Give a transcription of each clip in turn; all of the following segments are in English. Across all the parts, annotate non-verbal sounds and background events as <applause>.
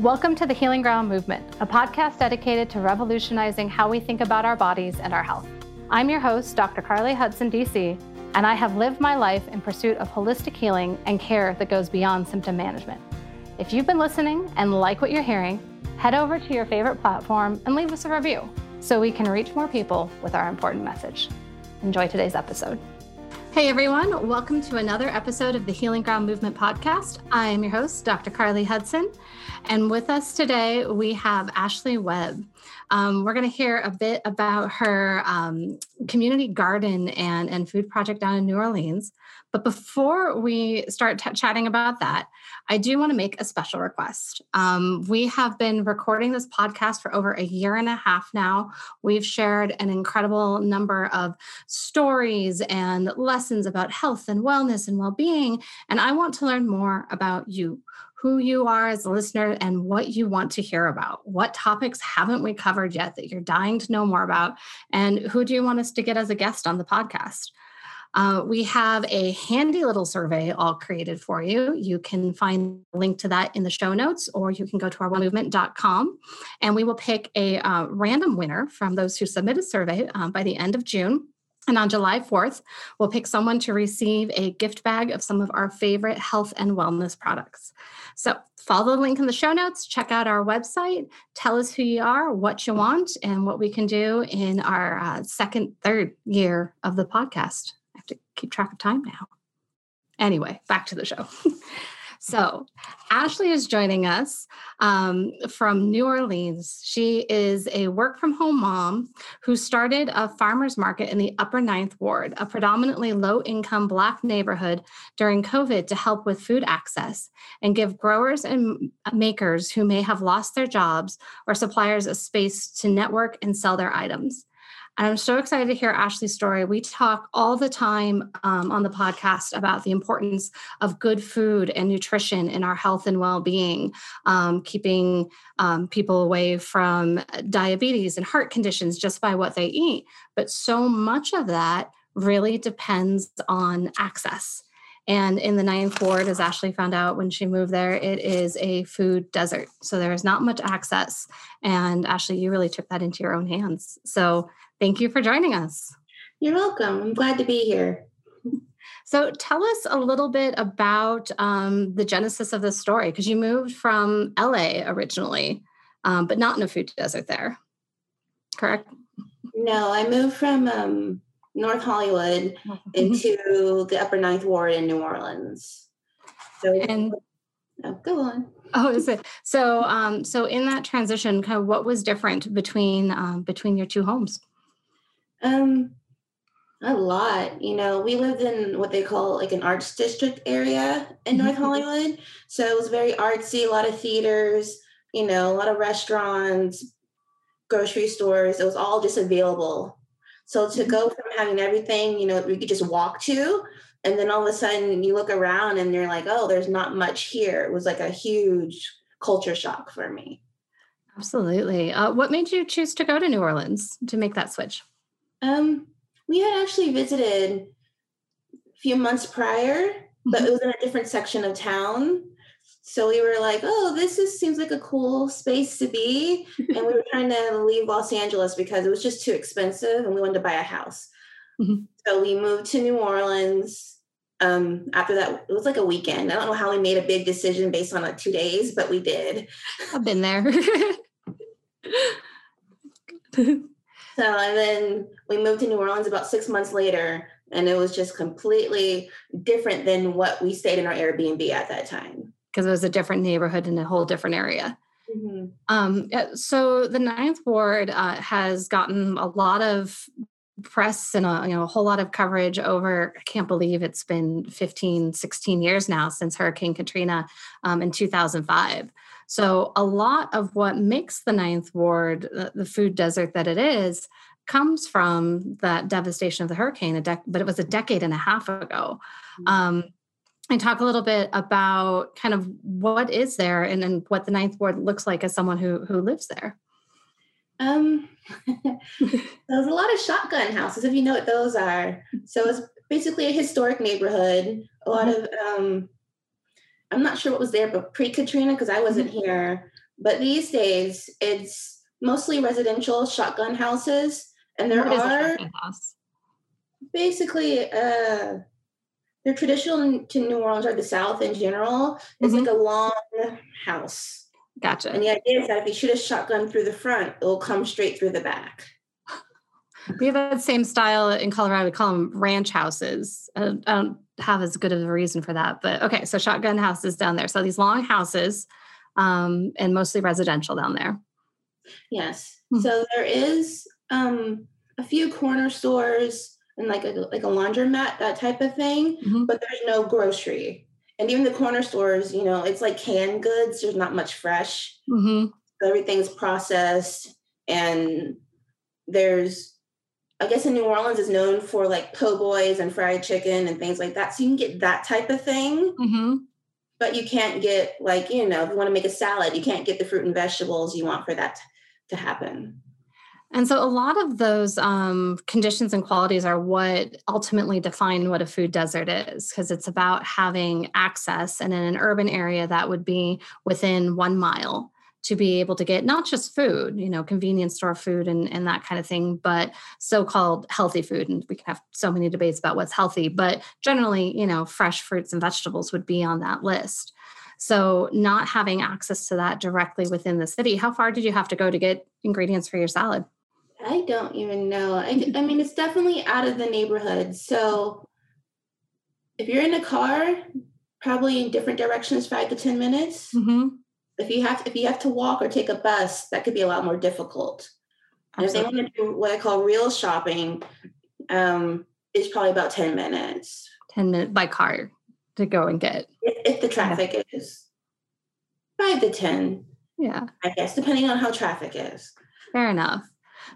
Welcome to the Healing Ground Movement, a podcast dedicated to revolutionizing how we think about our bodies and our health. I'm your host, Dr. Carly Hudson, DC, and I have lived my life in pursuit of holistic healing and care that goes beyond symptom management. If you've been listening and like what you're hearing, head over to your favorite platform and leave us a review so we can reach more people with our important message. Enjoy today's episode. Hey everyone, welcome to another episode of the Healing Ground Movement podcast. I am your host, Dr. Carly Hudson, and with us today we have Ashley Webb. Um, we're going to hear a bit about her um, community garden and, and food project down in New Orleans. But before we start t- chatting about that, I do want to make a special request. Um, we have been recording this podcast for over a year and a half now. We've shared an incredible number of stories and lessons about health and wellness and well being. And I want to learn more about you who you are as a listener and what you want to hear about. What topics haven't we covered yet that you're dying to know more about? And who do you want us to get as a guest on the podcast? Uh, we have a handy little survey all created for you. You can find a link to that in the show notes, or you can go to ourmovement.com and we will pick a uh, random winner from those who submit a survey uh, by the end of June. And on July 4th, we'll pick someone to receive a gift bag of some of our favorite health and wellness products. So follow the link in the show notes, check out our website, tell us who you are, what you want, and what we can do in our uh, second, third year of the podcast have to keep track of time now. Anyway, back to the show. <laughs> so, Ashley is joining us um, from New Orleans. She is a work from home mom who started a farmer's market in the Upper Ninth Ward, a predominantly low income Black neighborhood during COVID to help with food access and give growers and makers who may have lost their jobs or suppliers a space to network and sell their items. And I'm so excited to hear Ashley's story. We talk all the time um, on the podcast about the importance of good food and nutrition in our health and well being, um, keeping um, people away from diabetes and heart conditions just by what they eat. But so much of that really depends on access. And in the ninth ward, as Ashley found out when she moved there, it is a food desert. So there is not much access. And Ashley, you really took that into your own hands. So Thank you for joining us. You're welcome. I'm glad to be here. So, tell us a little bit about um, the genesis of this story because you moved from LA originally, um, but not in a food desert there, correct? No, I moved from um, North Hollywood mm-hmm. into the Upper Ninth Ward in New Orleans. So, and no, go on. Oh, is it so? Um, so, in that transition, kind of what was different between um, between your two homes? Um, a lot. You know, we lived in what they call like an arts district area in North mm-hmm. Hollywood. So it was very artsy, a lot of theaters, you know, a lot of restaurants, grocery stores. It was all just available. So to go mm-hmm. from having everything, you know, we could just walk to, and then all of a sudden you look around and you're like, oh, there's not much here. It was like a huge culture shock for me. Absolutely. Uh, what made you choose to go to New Orleans to make that switch? Um, we had actually visited a few months prior, but mm-hmm. it was in a different section of town. So we were like, oh, this is seems like a cool space to be. and we were <laughs> trying to leave Los Angeles because it was just too expensive and we wanted to buy a house. Mm-hmm. So we moved to New Orleans. Um, after that, it was like a weekend. I don't know how we made a big decision based on like two days, but we did. I've been there. <laughs> <laughs> So, and then we moved to New Orleans about six months later, and it was just completely different than what we stayed in our Airbnb at that time. Because it was a different neighborhood in a whole different area. Mm-hmm. Um, so the Ninth Ward uh, has gotten a lot of press and a, you know a whole lot of coverage over i can't believe it's been 15 16 years now since hurricane katrina um, in 2005 so, a lot of what makes the Ninth Ward the food desert that it is comes from that devastation of the hurricane, dec- but it was a decade and a half ago. Mm-hmm. Um, and talk a little bit about kind of what is there and, and what the Ninth Ward looks like as someone who who lives there. Um, <laughs> there's a lot of shotgun houses, if you know what those are. So it's basically a historic neighborhood. A lot mm-hmm. of um, I'm not sure what was there, but pre Katrina, because I wasn't mm-hmm. here, but these days it's mostly residential shotgun houses, and there are basically uh, they're traditional to New Orleans or the South in general. It's mm-hmm. like a long house. Gotcha. And the idea is that if you shoot a shotgun through the front, it will come straight through the back. We have that same style in Colorado. We call them ranch houses. I don't, I don't have as good of a reason for that, but okay. So shotgun houses down there. So these long houses, um, and mostly residential down there. Yes. Mm-hmm. So there is um, a few corner stores and like a like a laundromat, that type of thing. Mm-hmm. But there's no grocery, and even the corner stores, you know, it's like canned goods. There's not much fresh. Mm-hmm. Everything's processed, and there's I guess in New Orleans is known for like po' boys and fried chicken and things like that. So you can get that type of thing. Mm-hmm. But you can't get like, you know, if you want to make a salad, you can't get the fruit and vegetables you want for that to happen. And so a lot of those um, conditions and qualities are what ultimately define what a food desert is, because it's about having access. And in an urban area, that would be within one mile to be able to get not just food, you know, convenience store food and, and that kind of thing, but so-called healthy food. And we can have so many debates about what's healthy, but generally, you know, fresh fruits and vegetables would be on that list. So not having access to that directly within the city, how far did you have to go to get ingredients for your salad? I don't even know. I, I mean, it's definitely out of the neighborhood. So if you're in a car, probably in different directions, five to 10 minutes. Mm-hmm if you have to, if you have to walk or take a bus, that could be a lot more difficult. If they want to do what I call real shopping, um, it's probably about 10 minutes. 10 minutes by car to go and get. If, if the traffic yeah. is five to 10. Yeah. I guess, depending on how traffic is. Fair enough.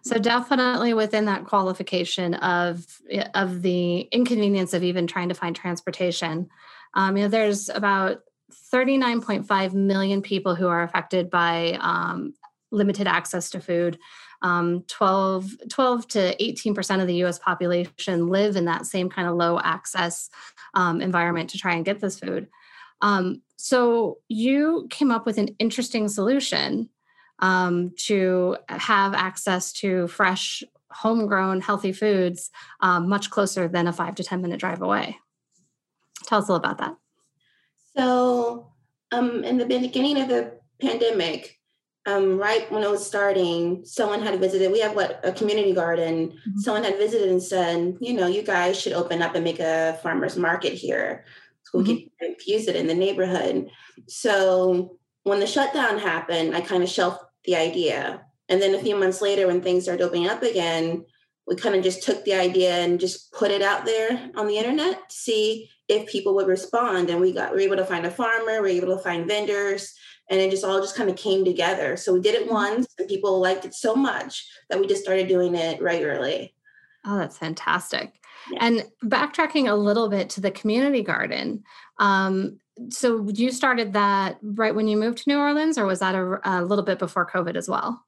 So definitely within that qualification of of the inconvenience of even trying to find transportation, um, you know, there's about 39.5 million people who are affected by um, limited access to food. Um, 12, 12 to 18% of the US population live in that same kind of low access um, environment to try and get this food. Um, so you came up with an interesting solution um, to have access to fresh, homegrown, healthy foods um, much closer than a five to 10 minute drive away. Tell us a little about that. So, um, in the beginning of the pandemic, um, right when it was starting, someone had visited. We have what a community garden. Mm-hmm. Someone had visited and said, you know, you guys should open up and make a farmers market here, so we mm-hmm. can infuse it in the neighborhood. So when the shutdown happened, I kind of shelved the idea, and then a few months later, when things started opening up again, we kind of just took the idea and just put it out there on the internet to see if people would respond. And we got we were able to find a farmer, we were able to find vendors, and it just all just kind of came together. So we did it mm-hmm. once, and people liked it so much that we just started doing it regularly. Oh, that's fantastic. Yeah. And backtracking a little bit to the community garden. Um, so you started that right when you moved to New Orleans, or was that a, a little bit before COVID as well?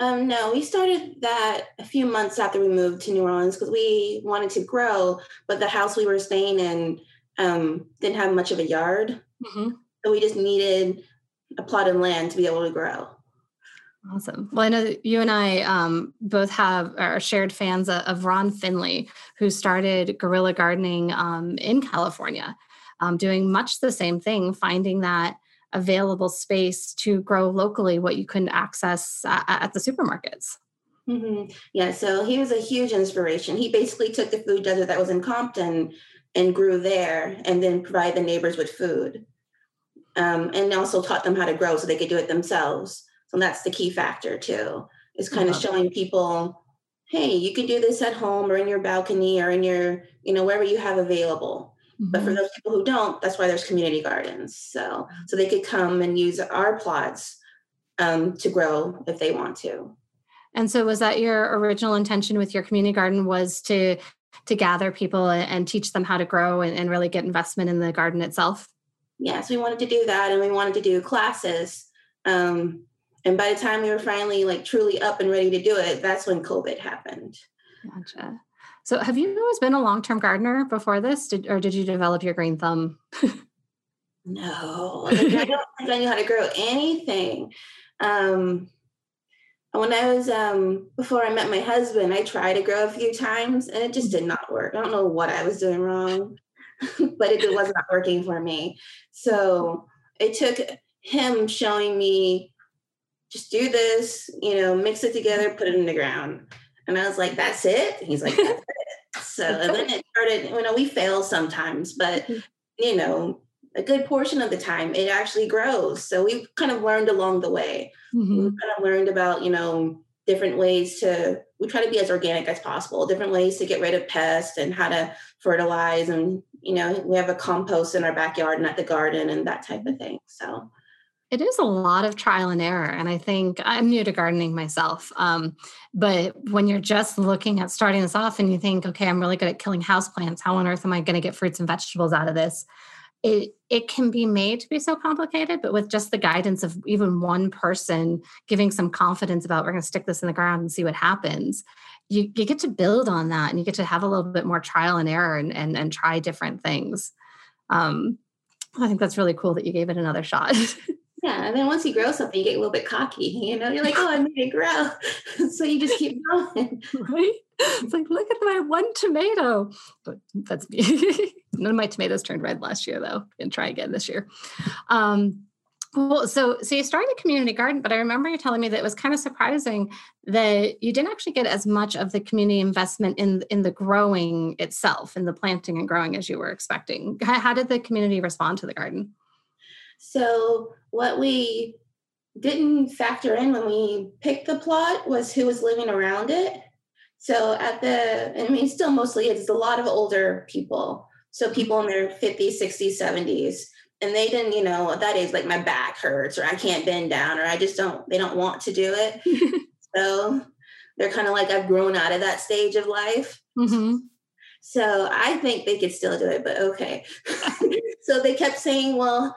Um, no, we started that a few months after we moved to New Orleans because we wanted to grow, but the house we were staying in um, didn't have much of a yard. Mm-hmm. So we just needed a plot of land to be able to grow. Awesome. Well, I know you and I um, both have are shared fans of Ron Finley, who started guerrilla gardening um, in California, um, doing much the same thing, finding that available space to grow locally what you couldn't access at, at the supermarkets. Mm-hmm. Yeah, so he was a huge inspiration. He basically took the food desert that was in Compton and grew there and then provide the neighbors with food. Um, and also taught them how to grow so they could do it themselves. So that's the key factor too, is kind of showing people, hey, you can do this at home or in your balcony or in your, you know, wherever you have available. Mm-hmm. But for mm-hmm. those people who don't, that's why there's community gardens. So so they could come and use our plots um, to grow if they want to. And so was that your original intention with your community garden was to to gather people and teach them how to grow and, and really get investment in the garden itself? Yes, we wanted to do that and we wanted to do classes. Um, and by the time we were finally like truly up and ready to do it, that's when COVID happened. Gotcha. So, have you always been a long term gardener before this, did, or did you develop your green thumb? No, I don't think I knew how to grow anything. Um, when I was um, before I met my husband, I tried to grow a few times and it just did not work. I don't know what I was doing wrong, <laughs> but it was not working for me. So it took him showing me just do this, you know, mix it together, put it in the ground. And I was like, that's it. he's like, that's. So and then it started, you know, we fail sometimes, but mm-hmm. you know, a good portion of the time it actually grows. So we've kind of learned along the way. Mm-hmm. We've kind of learned about, you know, different ways to we try to be as organic as possible, different ways to get rid of pests and how to fertilize and you know, we have a compost in our backyard and at the garden and that type of thing. So it is a lot of trial and error. And I think I'm new to gardening myself. Um, but when you're just looking at starting this off and you think, okay, I'm really good at killing houseplants, how on earth am I going to get fruits and vegetables out of this? it it can be made to be so complicated but with just the guidance of even one person giving some confidence about we're going to stick this in the ground and see what happens you, you get to build on that and you get to have a little bit more trial and error and and, and try different things um, i think that's really cool that you gave it another shot <laughs> Yeah, and then once you grow something, you get a little bit cocky. You know, you're like, "Oh, I made it grow," <laughs> so you just keep <laughs> growing. Right? It's like, look at my one tomato. But that's me. <laughs> None of my tomatoes turned red last year, though. And try again this year. Um, well, so so you started a community garden, but I remember you telling me that it was kind of surprising that you didn't actually get as much of the community investment in in the growing itself, in the planting and growing as you were expecting. How, how did the community respond to the garden? So what we didn't factor in when we picked the plot was who was living around it. So at the, I mean, still mostly it's a lot of older people. So people in their 50s, 60s, 70s. And they didn't, you know, that is like my back hurts or I can't bend down or I just don't, they don't want to do it. <laughs> so they're kind of like, I've grown out of that stage of life. Mm-hmm. So I think they could still do it, but okay. <laughs> so they kept saying, well,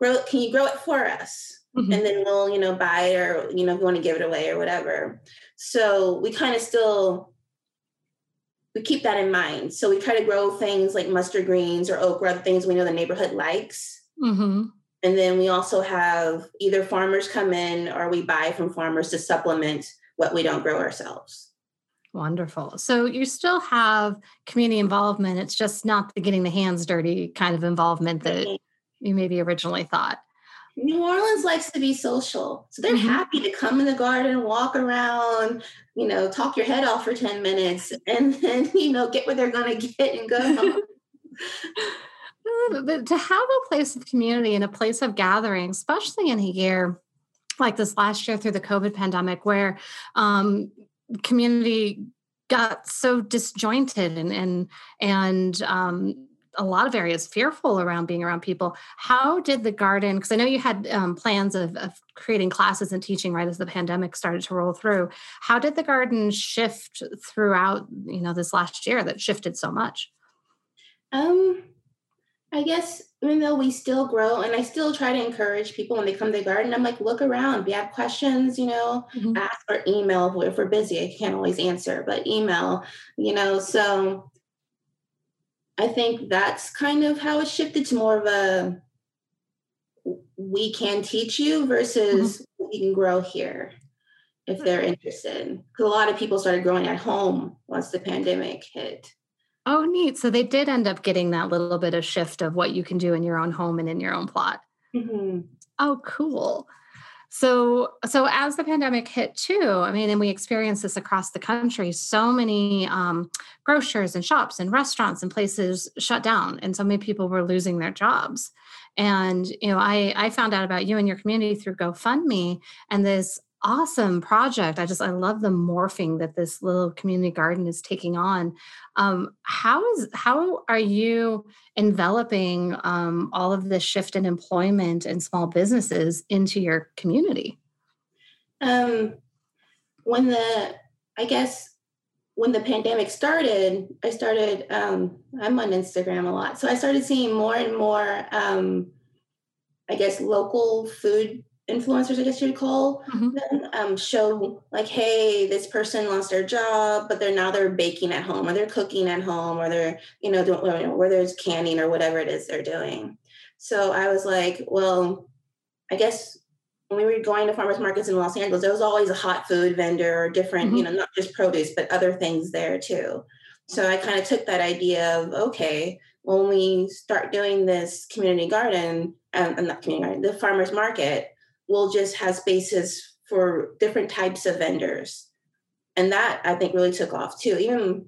grow can you grow it for us mm-hmm. and then we'll you know buy it or you know if you want to give it away or whatever so we kind of still we keep that in mind so we try to grow things like mustard greens or okra things we know the neighborhood likes mm-hmm. and then we also have either farmers come in or we buy from farmers to supplement what we don't grow ourselves Wonderful. So you still have community involvement. It's just not the getting the hands dirty kind of involvement that you maybe originally thought. New Orleans likes to be social. So they're mm-hmm. happy to come in the garden, walk around, you know, talk your head off for 10 minutes and <laughs> then, you know, get what they're going to get and go home. <laughs> but to have a place of community and a place of gathering, especially in a year like this last year through the COVID pandemic, where um, community got so disjointed and and and um, a lot of areas fearful around being around people. How did the garden? Because I know you had um, plans of, of, creating classes and teaching right as the pandemic started to roll through. How did the garden shift throughout? You know, this last year that shifted so much. Um, I guess even though we still grow, and I still try to encourage people when they come to the garden. I'm like, look around. If you have questions, you know, mm-hmm. ask or email. If we're busy, I can't always answer, but email. You know, so I think that's kind of how it shifted to more of a we can teach you versus mm-hmm. we can grow here if they're interested. Because a lot of people started growing at home once the pandemic hit. Oh, neat. So they did end up getting that little bit of shift of what you can do in your own home and in your own plot. Mm-hmm. Oh, cool. So, so as the pandemic hit too, I mean, and we experienced this across the country, so many um, grocers and shops and restaurants and places shut down, and so many people were losing their jobs. And you know, I I found out about you and your community through GoFundMe, and this awesome project. I just I love the morphing that this little community garden is taking on. Um, how is how are you enveloping um, all of this shift in employment and small businesses into your community? Um, when the I guess when the pandemic started, I started. Um, I'm on Instagram a lot, so I started seeing more and more. Um, I guess local food influencers, I guess you'd call mm-hmm. them, um, show like, hey, this person lost their job, but they're now they're baking at home or they're cooking at home or they're, you know, doing, where there's canning or whatever it is they're doing. So I was like, well, I guess when we were going to farmers markets in Los Angeles, there was always a hot food vendor or different, mm-hmm. you know, not just produce, but other things there too. So I kind of took that idea of, okay, when we start doing this community garden, um, not community garden, the farmers market, we'll just have spaces for different types of vendors. And that I think really took off too, even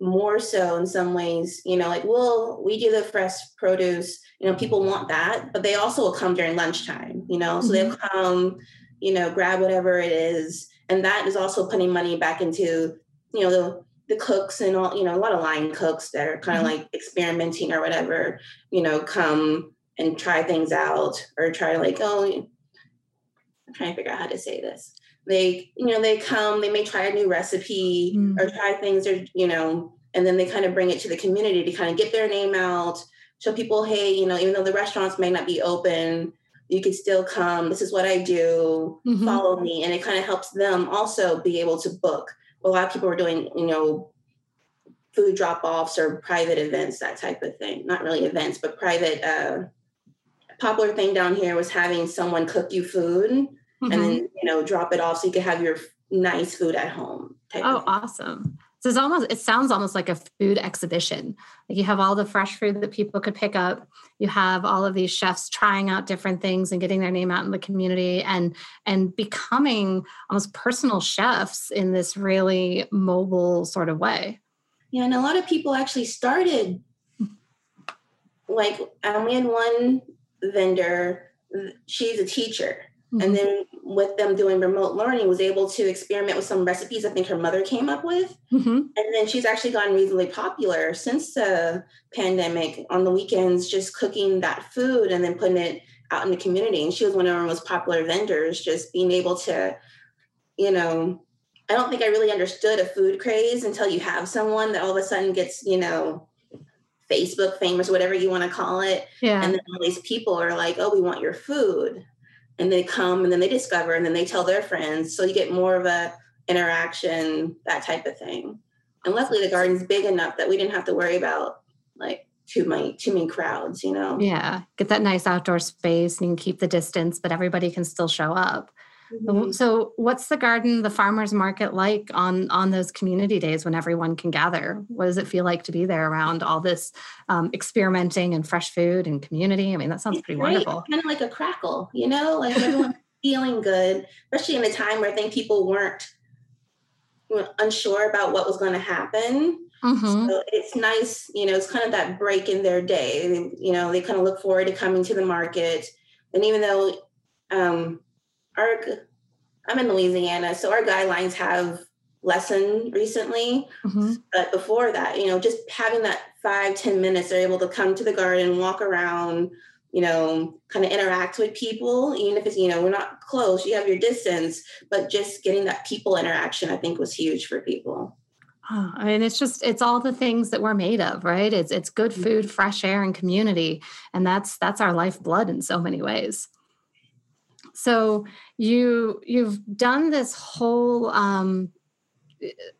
more so in some ways, you know, like, well, we do the fresh produce, you know, people want that, but they also will come during lunchtime, you know, so mm-hmm. they'll come, you know, grab whatever it is. And that is also putting money back into, you know, the the cooks and all, you know, a lot of line cooks that are kind of mm-hmm. like experimenting or whatever, you know, come and try things out or try like, oh, I'm trying to figure out how to say this. They, you know, they come, they may try a new recipe mm. or try things or, you know, and then they kind of bring it to the community to kind of get their name out, show people, hey, you know, even though the restaurants may not be open, you can still come. This is what I do. Mm-hmm. Follow me. And it kind of helps them also be able to book. A lot of people are doing, you know, food drop offs or private events, that type of thing. Not really events, but private uh, popular thing down here was having someone cook you food mm-hmm. and then you know drop it off so you can have your nice food at home. oh, awesome! So it's almost it sounds almost like a food exhibition. Like you have all the fresh food that people could pick up. You have all of these chefs trying out different things and getting their name out in the community and and becoming almost personal chefs in this really mobile sort of way. Yeah, and a lot of people actually started like I we had one vendor, she's a teacher. Mm-hmm. And then with them doing remote learning, was able to experiment with some recipes I think her mother came up with. Mm-hmm. And then she's actually gotten reasonably popular since the pandemic on the weekends, just cooking that food and then putting it out in the community. And she was one of our most popular vendors, just being able to, you know, I don't think I really understood a food craze until you have someone that all of a sudden gets, you know, Facebook famous, whatever you want to call it. Yeah. And then all these people are like, oh, we want your food. And they come and then they discover and then they tell their friends. So you get more of a interaction, that type of thing. And luckily the garden's big enough that we didn't have to worry about like too many too many crowds, you know. Yeah. Get that nice outdoor space and you can keep the distance, but everybody can still show up. Mm-hmm. So, what's the garden, the farmers market like on on those community days when everyone can gather? What does it feel like to be there around all this um, experimenting and fresh food and community? I mean, that sounds pretty right. wonderful. Kind of like a crackle, you know, like everyone <laughs> feeling good, especially in a time where I think people weren't unsure about what was going to happen. Mm-hmm. So it's nice, you know, it's kind of that break in their day. You know, they kind of look forward to coming to the market. And even though um, our I'm in Louisiana, so our guidelines have lessened recently. Mm-hmm. But before that, you know, just having that five ten minutes, they're able to come to the garden, walk around, you know, kind of interact with people, even if it's, you know, we're not close, you have your distance, but just getting that people interaction, I think was huge for people. Oh, I mean, it's just it's all the things that we're made of, right? It's it's good mm-hmm. food, fresh air, and community, and that's that's our lifeblood in so many ways so you you've done this whole um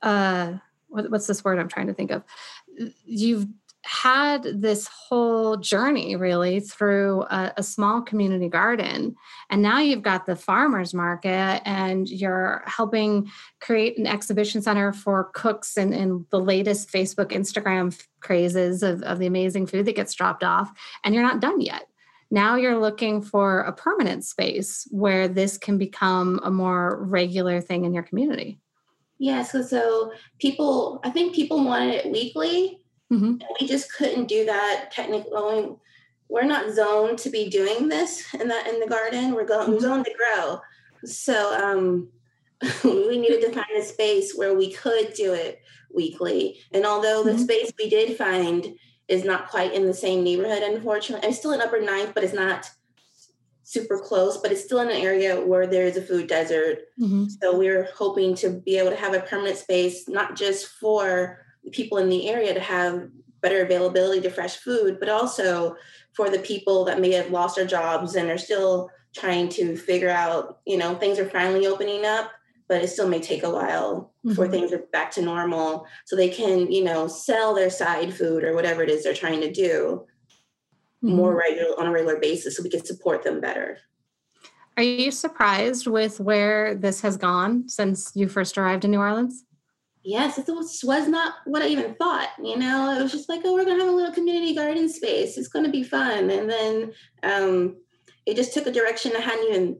uh what, what's this word i'm trying to think of you've had this whole journey really through a, a, small community garden. And now you've got the farmers market and you're helping create an exhibition center for cooks and, and the latest Facebook, Instagram crazes of, of the amazing food that gets dropped off. And you're not done yet. Now you're looking for a permanent space where this can become a more regular thing in your community. Yeah, so so people, I think people wanted it weekly, mm-hmm. we just couldn't do that technically. We're not zoned to be doing this in the in the garden. We're going mm-hmm. zoned to grow, so um, <laughs> we needed to find a space where we could do it weekly. And although the mm-hmm. space we did find is not quite in the same neighborhood, unfortunately. I'm still in Upper Ninth, but it's not super close, but it's still in an area where there is a food desert. Mm-hmm. So we're hoping to be able to have a permanent space, not just for people in the area to have better availability to fresh food, but also for the people that may have lost their jobs and are still trying to figure out, you know, things are finally opening up but it still may take a while mm-hmm. before things are back to normal so they can you know sell their side food or whatever it is they're trying to do mm-hmm. more regular on a regular basis so we can support them better. Are you surprised with where this has gone since you first arrived in New Orleans? Yes, it was, not what I even thought. You know, it was just like, oh, we're gonna have a little community garden space. It's gonna be fun, and then um, it just took a direction I hadn't even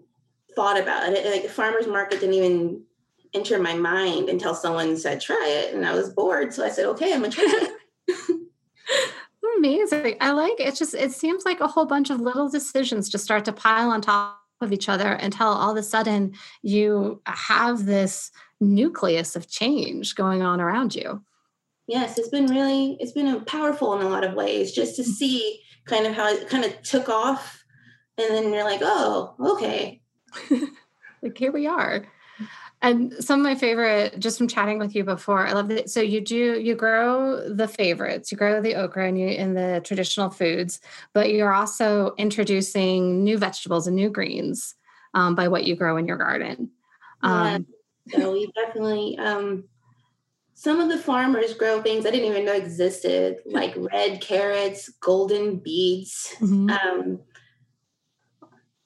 thought about. It like a farmers market didn't even enter my mind until someone said try it, and I was bored, so I said, okay, I'm gonna try it. <laughs> Amazing. I like it. Just it seems like a whole bunch of little decisions to start to pile on top of each other until all of a sudden you have this nucleus of change going on around you. Yes, it's been really it's been powerful in a lot of ways just to mm. see kind of how it kind of took off and then you're like, "Oh, okay." <laughs> like here we are. And some of my favorite, just from chatting with you before, I love that. So you do you grow the favorites, you grow the okra and you in the traditional foods, but you're also introducing new vegetables and new greens um, by what you grow in your garden. Um, so we definitely um, some of the farmers grow things I didn't even know existed, like red carrots, golden beets, mm-hmm. um,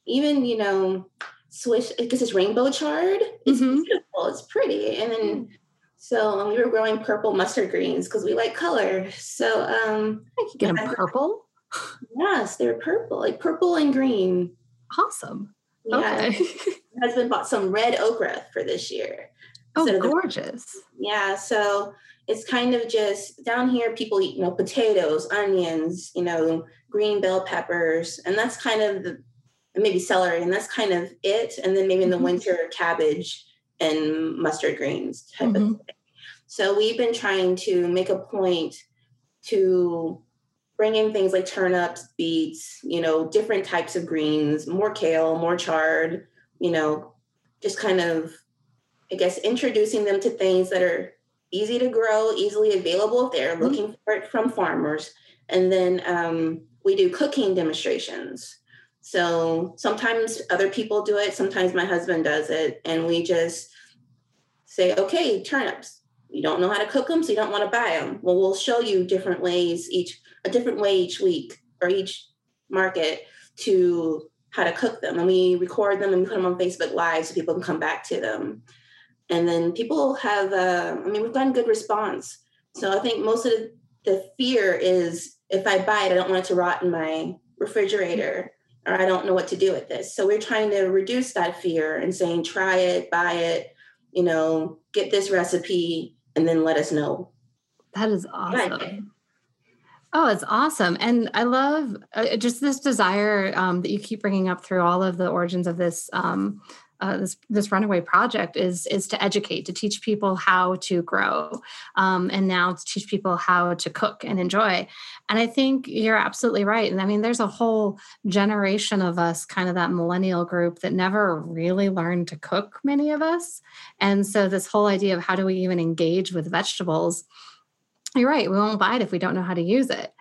even you know, swish because it's rainbow chard. It's mm-hmm. beautiful. It's pretty, and then. Mm. So um, we were growing purple mustard greens because we like color. So um, I could get them purple. Yes, they're purple, like purple and green. Awesome. Yeah. Okay. husband bought some red okra for this year. Oh, so gorgeous. The, yeah. So it's kind of just down here, people eat, you know, potatoes, onions, you know, green bell peppers. And that's kind of the, maybe celery. And that's kind of it. And then maybe in the mm-hmm. winter, cabbage and mustard greens type mm-hmm. of thing. So we've been trying to make a point to bring in things like turnips, beets, you know, different types of greens, more kale, more chard, you know, just kind of, I guess, introducing them to things that are easy to grow, easily available if they're mm-hmm. looking for it from farmers. And then um, we do cooking demonstrations. So sometimes other people do it, sometimes my husband does it, and we just say, okay, turnips. You don't know how to cook them, so you don't want to buy them. Well, we'll show you different ways each a different way each week or each market to how to cook them. And we record them and we put them on Facebook Live so people can come back to them. And then people have, uh, I mean, we've gotten good response. So I think most of the, fear is if I buy it, I don't want it to rot in my refrigerator or I don't know what to do with this. So we're trying to reduce that fear and saying, try it, buy it, you know, get this recipe, and then let us know. That is awesome. Oh, it's awesome. And I love uh, just this desire um, that you keep bringing up through all of the origins of this. Um, uh, this this runaway project is is to educate to teach people how to grow um, and now to teach people how to cook and enjoy and i think you're absolutely right and i mean there's a whole generation of us kind of that millennial group that never really learned to cook many of us and so this whole idea of how do we even engage with vegetables you're right. We won't buy it if we don't know how to use it.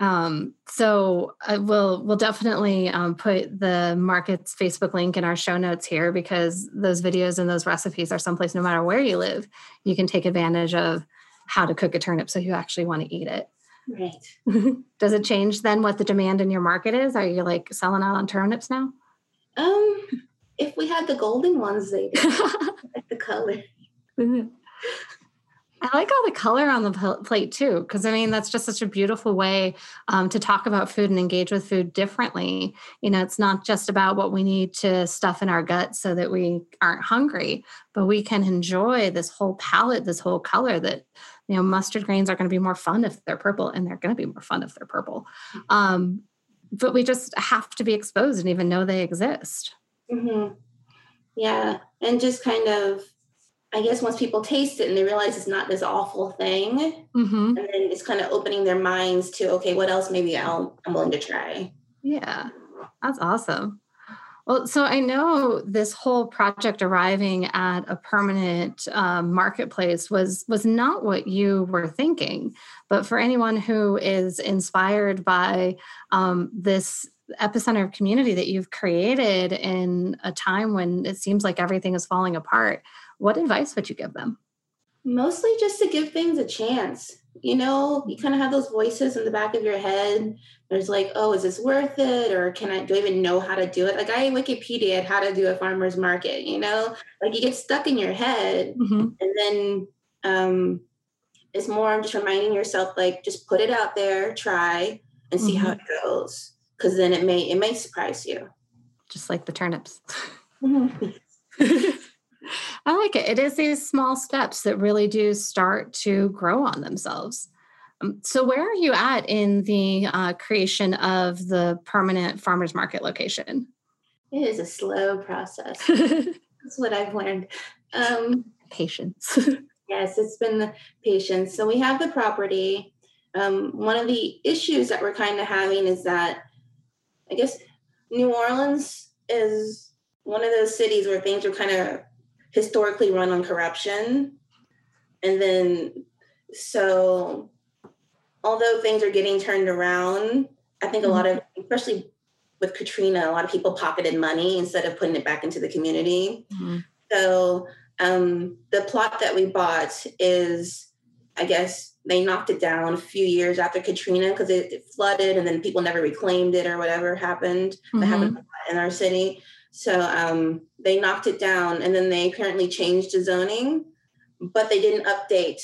Um, so I will we'll definitely um, put the market's Facebook link in our show notes here because those videos and those recipes are someplace no matter where you live, you can take advantage of how to cook a turnip so you actually want to eat it. Right. <laughs> Does it change then what the demand in your market is? Are you like selling out on turnips now? Um, if we had the golden ones, they <laughs> like the color. I like all the color on the plate too, because I mean, that's just such a beautiful way um, to talk about food and engage with food differently. You know, it's not just about what we need to stuff in our gut so that we aren't hungry, but we can enjoy this whole palette, this whole color that, you know, mustard greens are going to be more fun if they're purple and they're going to be more fun if they're purple. Um, but we just have to be exposed and even know they exist. Mm-hmm. Yeah. And just kind of I guess once people taste it and they realize it's not this awful thing, mm-hmm. and then it's kind of opening their minds to okay, what else maybe I'll I'm willing to try. Yeah, that's awesome. Well, so I know this whole project arriving at a permanent um, marketplace was was not what you were thinking. But for anyone who is inspired by um, this epicenter of community that you've created in a time when it seems like everything is falling apart, what advice would you give them? Mostly just to give things a chance. you know, you kind of have those voices in the back of your head. There's like, oh, is this worth it? Or can I do I even know how to do it? Like I Wikipedia how to do a farmer's market, you know, like you get stuck in your head. Mm-hmm. And then um it's more just reminding yourself, like, just put it out there, try and see mm-hmm. how it goes. Cause then it may it may surprise you. Just like the turnips. Mm-hmm. <laughs> I like it. It is these small steps that really do start to grow on themselves. Um, so, where are you at in the uh, creation of the permanent farmers market location? It is a slow process. <laughs> That's what I've learned. Um, patience. <laughs> yes, it's been the patience. So, we have the property. Um, one of the issues that we're kind of having is that I guess New Orleans is one of those cities where things are kind of historically run on corruption. And then, so although things are getting turned around, I think a lot of, especially with Katrina, a lot of people pocketed money instead of putting it back into the community. Mm-hmm. So um, the plot that we bought is, I guess, they knocked it down a few years after Katrina because it, it, flooded and then people never reclaimed it or whatever happened mm-hmm. that happened in our city. So um, they knocked it down and then they apparently changed the zoning, but they didn't update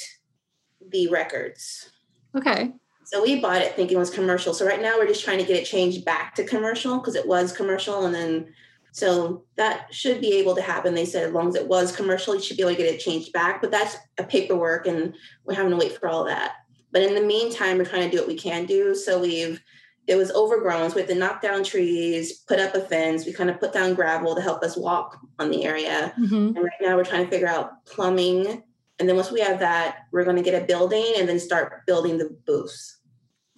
the records. Okay. So we bought it thinking it was commercial. So right now we're just trying to get it changed back to commercial because it was commercial. And then so that should be able to happen. They said as long as it was commercial, you should be able to get it changed back. But that's a paperwork and we're having to wait for all that. But in the meantime, we're trying to do what we can do. So we've it was overgrown. So we had to knock down trees, put up a fence. We kind of put down gravel to help us walk on the area. Mm-hmm. And right now we're trying to figure out plumbing. And then once we have that, we're going to get a building and then start building the booths.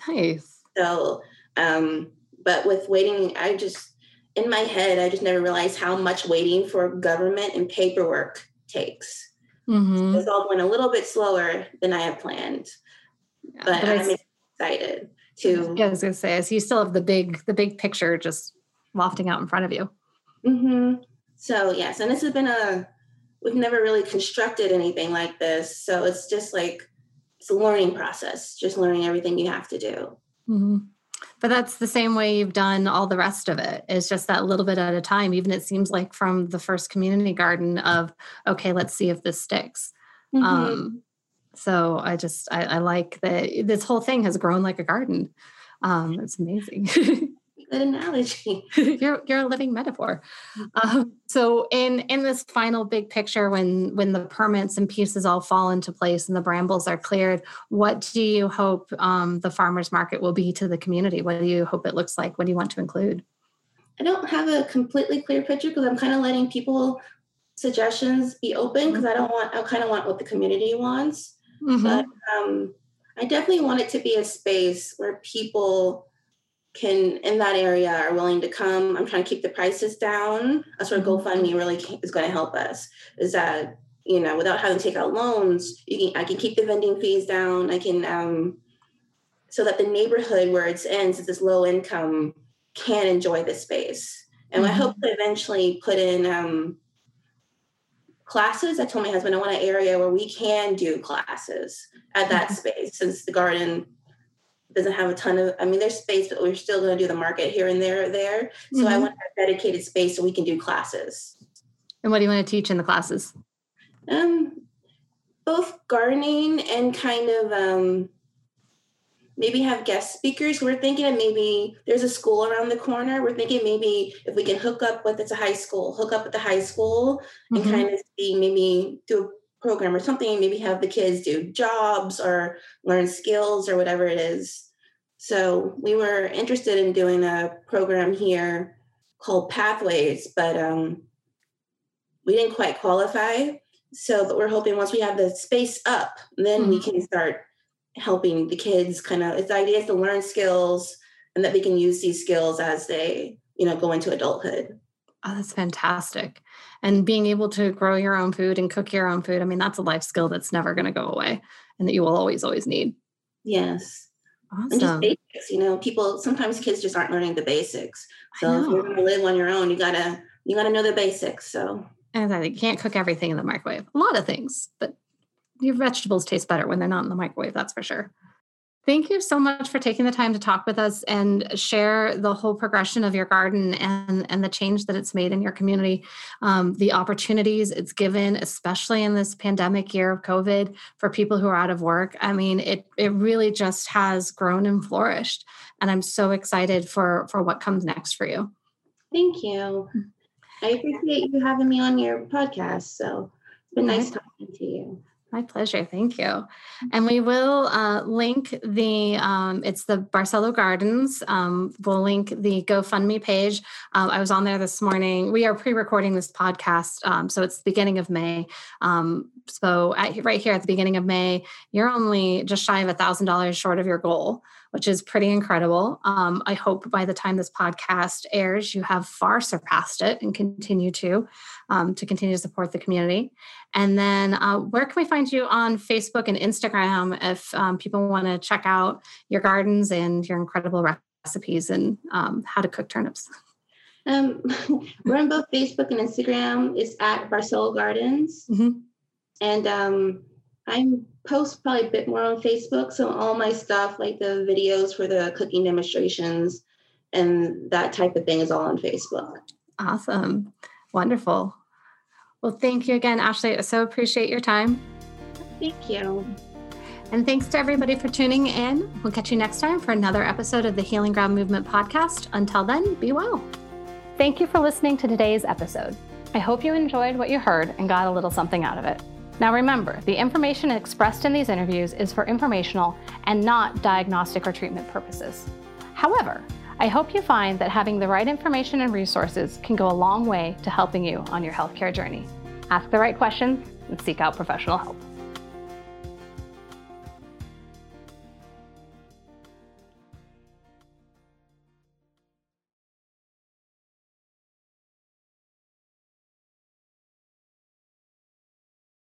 Nice. So, um, but with waiting, I just, in my head, I just never realized how much waiting for government and paperwork takes. Mm-hmm. So it's all going a little bit slower than I had planned. Yeah, but, but I'm excited to yeah, I was gonna say, as you still have the big the big picture just lofting out in front of you. Mm-hmm. So yes, and this has been a we've never really constructed anything like this, so it's just like it's a learning process, just learning everything you have to do. Mm-hmm. But that's the same way you've done all the rest of it. It's just that little bit at a time. Even it seems like from the first community garden of okay, let's see if this sticks. Mm-hmm. Um, so I just I, I, like that this whole thing has grown like a garden. Um, it's amazing. <laughs> Good analogy. <laughs> you're you're a living metaphor. Um, so in in this final big picture, when when the permits and pieces all fall into place and the brambles are cleared, what do you hope um, the farmers market will be to the community? What do you hope it looks like? What do you want to include? I don't have a completely clear picture because I'm kind of letting people suggestions be open because I don't want I kind of want what the community wants. Mm-hmm. But um, I definitely want it to be a space where people can in that area are willing to come. I'm trying to keep the prices down. That's where mm-hmm. GoFundMe really is going to help us. Is that you know without having to take out loans, you can I can keep the vending fees down. I can um, so that the neighborhood where it's in, since it's low income, can enjoy the space. And mm-hmm. I hope to eventually put in um, classes. I told my husband I want an area where we can do classes at that mm-hmm. space since the garden doesn't have a ton of I mean there's space, but we're still going to do the market here and there there. So mm-hmm. I want a dedicated space so we can do classes. And what do you want to teach in the classes? Um both gardening and kind of um maybe have guest speakers. We're thinking of maybe there's a school around the corner. We're thinking maybe if we can hook up with it's a high school, hook up with the high school mm-hmm. and kind of see maybe do a program or something, maybe have the kids do jobs or learn skills or whatever it is. So we were interested in doing a program here called Pathways, but um, we didn't quite qualify. So, but we're hoping once we have the space up, then mm-hmm. we can start helping the kids kind of it's the idea is to learn skills and that they can use these skills as they you know go into adulthood. Oh that's fantastic. And being able to grow your own food and cook your own food i mean that's a life skill that's never going to go away and that you will always always need. Yes. Awesome. and just basics you know people sometimes kids just aren't learning the basics. So if you're going to live on your own you gotta you gotta know the basics so. And I can't cook everything in the microwave. A lot of things but your vegetables taste better when they're not in the microwave, that's for sure. Thank you so much for taking the time to talk with us and share the whole progression of your garden and, and the change that it's made in your community, um, the opportunities it's given, especially in this pandemic year of COVID for people who are out of work. I mean, it it really just has grown and flourished, and I'm so excited for for what comes next for you. Thank you. I appreciate you having me on your podcast. So it's been nice talking to you. My pleasure. Thank you. And we will uh, link the, um, it's the Barcelo Gardens. Um, we'll link the GoFundMe page. Um, I was on there this morning. We are pre recording this podcast. Um, so it's the beginning of May. Um, so at, right here at the beginning of May, you're only just shy of a $1,000 short of your goal which is pretty incredible. Um, I hope by the time this podcast airs, you have far surpassed it and continue to um, to continue to support the community. And then, uh, where can we find you on Facebook and Instagram if um, people want to check out your gardens and your incredible recipes and um, how to cook turnips? Um, <laughs> we're on both Facebook and Instagram. It's at Barcelo Gardens. Mm-hmm. And um, I'm post probably a bit more on Facebook. So all my stuff, like the videos for the cooking demonstrations and that type of thing is all on Facebook. Awesome. Wonderful. Well, thank you again, Ashley. I so appreciate your time. Thank you. And thanks to everybody for tuning in. We'll catch you next time for another episode of the Healing Ground Movement podcast. Until then, be well. Thank you for listening to today's episode. I hope you enjoyed what you heard and got a little something out of it. Now remember, the information expressed in these interviews is for informational and not diagnostic or treatment purposes. However, I hope you find that having the right information and resources can go a long way to helping you on your healthcare journey. Ask the right questions and seek out professional help.